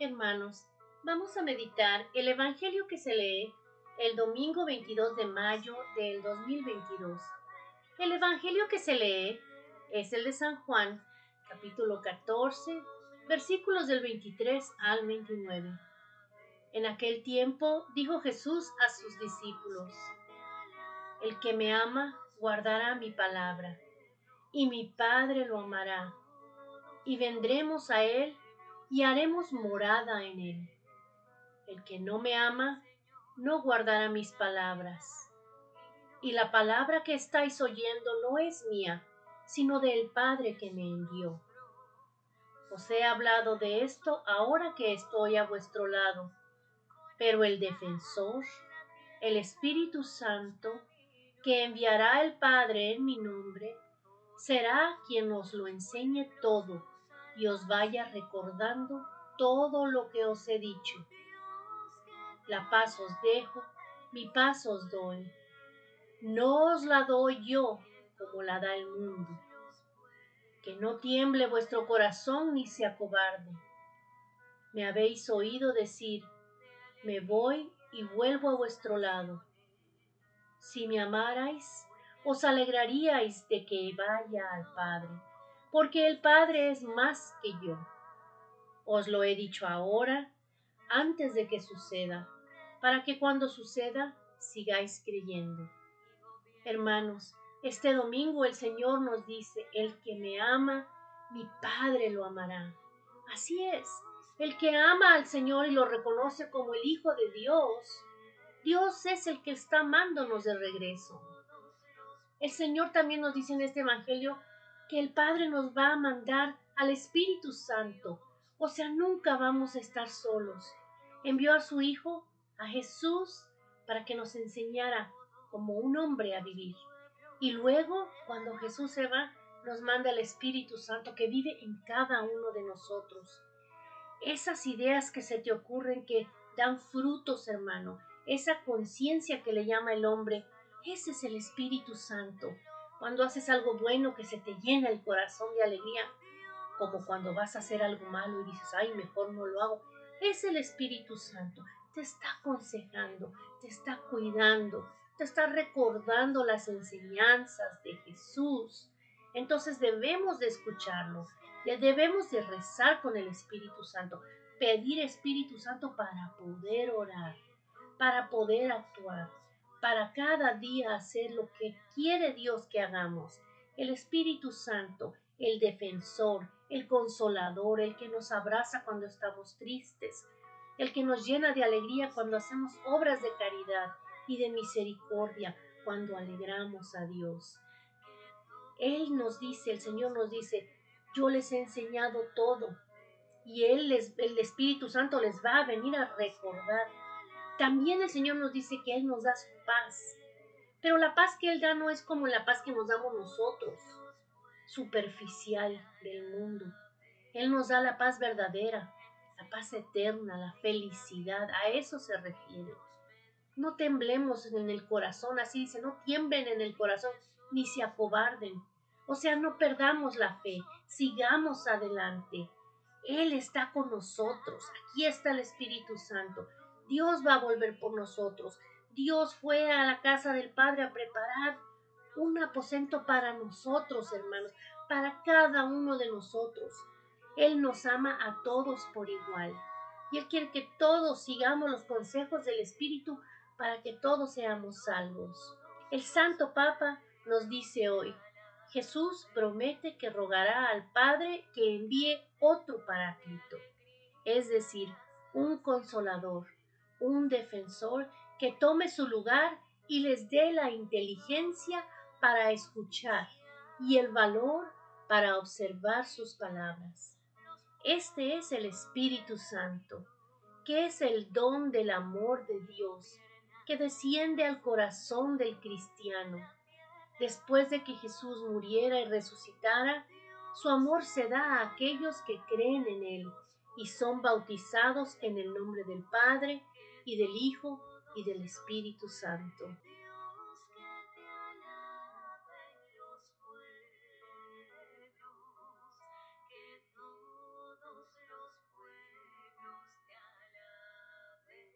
Hermanos, vamos a meditar el Evangelio que se lee el domingo 22 de mayo del 2022. El Evangelio que se lee es el de San Juan, capítulo 14, versículos del 23 al 29. En aquel tiempo dijo Jesús a sus discípulos, El que me ama guardará mi palabra, y mi Padre lo amará, y vendremos a él y haremos morada en él. El que no me ama, no guardará mis palabras. Y la palabra que estáis oyendo no es mía, sino del Padre que me envió. Os he hablado de esto ahora que estoy a vuestro lado, pero el defensor, el Espíritu Santo, que enviará el Padre en mi nombre, será quien os lo enseñe todo y os vaya recordando todo lo que os he dicho. La paz os dejo, mi paz os doy. No os la doy yo como la da el mundo. Que no tiemble vuestro corazón ni se acobarde. Me habéis oído decir, me voy y vuelvo a vuestro lado. Si me amarais, os alegraríais de que vaya al Padre porque el Padre es más que yo. Os lo he dicho ahora, antes de que suceda, para que cuando suceda sigáis creyendo. Hermanos, este domingo el Señor nos dice, el que me ama, mi Padre lo amará. Así es, el que ama al Señor y lo reconoce como el Hijo de Dios, Dios es el que está amándonos de regreso. El Señor también nos dice en este Evangelio que el Padre nos va a mandar al Espíritu Santo. O sea, nunca vamos a estar solos. Envió a su Hijo, a Jesús, para que nos enseñara como un hombre a vivir. Y luego, cuando Jesús se va, nos manda el Espíritu Santo que vive en cada uno de nosotros. Esas ideas que se te ocurren que dan frutos, hermano, esa conciencia que le llama el hombre, ese es el Espíritu Santo cuando haces algo bueno que se te llena el corazón de alegría, como cuando vas a hacer algo malo y dices, ay, mejor no lo hago, es el Espíritu Santo. Te está aconsejando, te está cuidando, te está recordando las enseñanzas de Jesús. Entonces debemos de escucharlo, debemos de rezar con el Espíritu Santo, pedir Espíritu Santo para poder orar, para poder actuar para cada día hacer lo que quiere Dios que hagamos. El Espíritu Santo, el defensor, el consolador, el que nos abraza cuando estamos tristes, el que nos llena de alegría cuando hacemos obras de caridad y de misericordia, cuando alegramos a Dios. Él nos dice, el Señor nos dice, yo les he enseñado todo y el Espíritu Santo les va a venir a recordar también el Señor nos dice que Él nos da su paz, pero la paz que Él da no es como la paz que nos damos nosotros, superficial del mundo. Él nos da la paz verdadera, la paz eterna, la felicidad, a eso se refiere. No temblemos en el corazón, así dice, no tiemblen en el corazón, ni se acobarden. O sea, no perdamos la fe, sigamos adelante. Él está con nosotros, aquí está el Espíritu Santo. Dios va a volver por nosotros. Dios fue a la casa del Padre a preparar un aposento para nosotros, hermanos, para cada uno de nosotros. Él nos ama a todos por igual. Y Él quiere que todos sigamos los consejos del Espíritu para que todos seamos salvos. El Santo Papa nos dice hoy, Jesús promete que rogará al Padre que envíe otro paráclito, es decir, un consolador, un defensor que tome su lugar y les dé la inteligencia para escuchar y el valor para observar sus palabras. Este es el Espíritu Santo, que es el don del amor de Dios, que desciende al corazón del cristiano. Después de que Jesús muriera y resucitara, su amor se da a aquellos que creen en Él y son bautizados en el nombre del Padre, y del Hijo y del Espíritu Santo.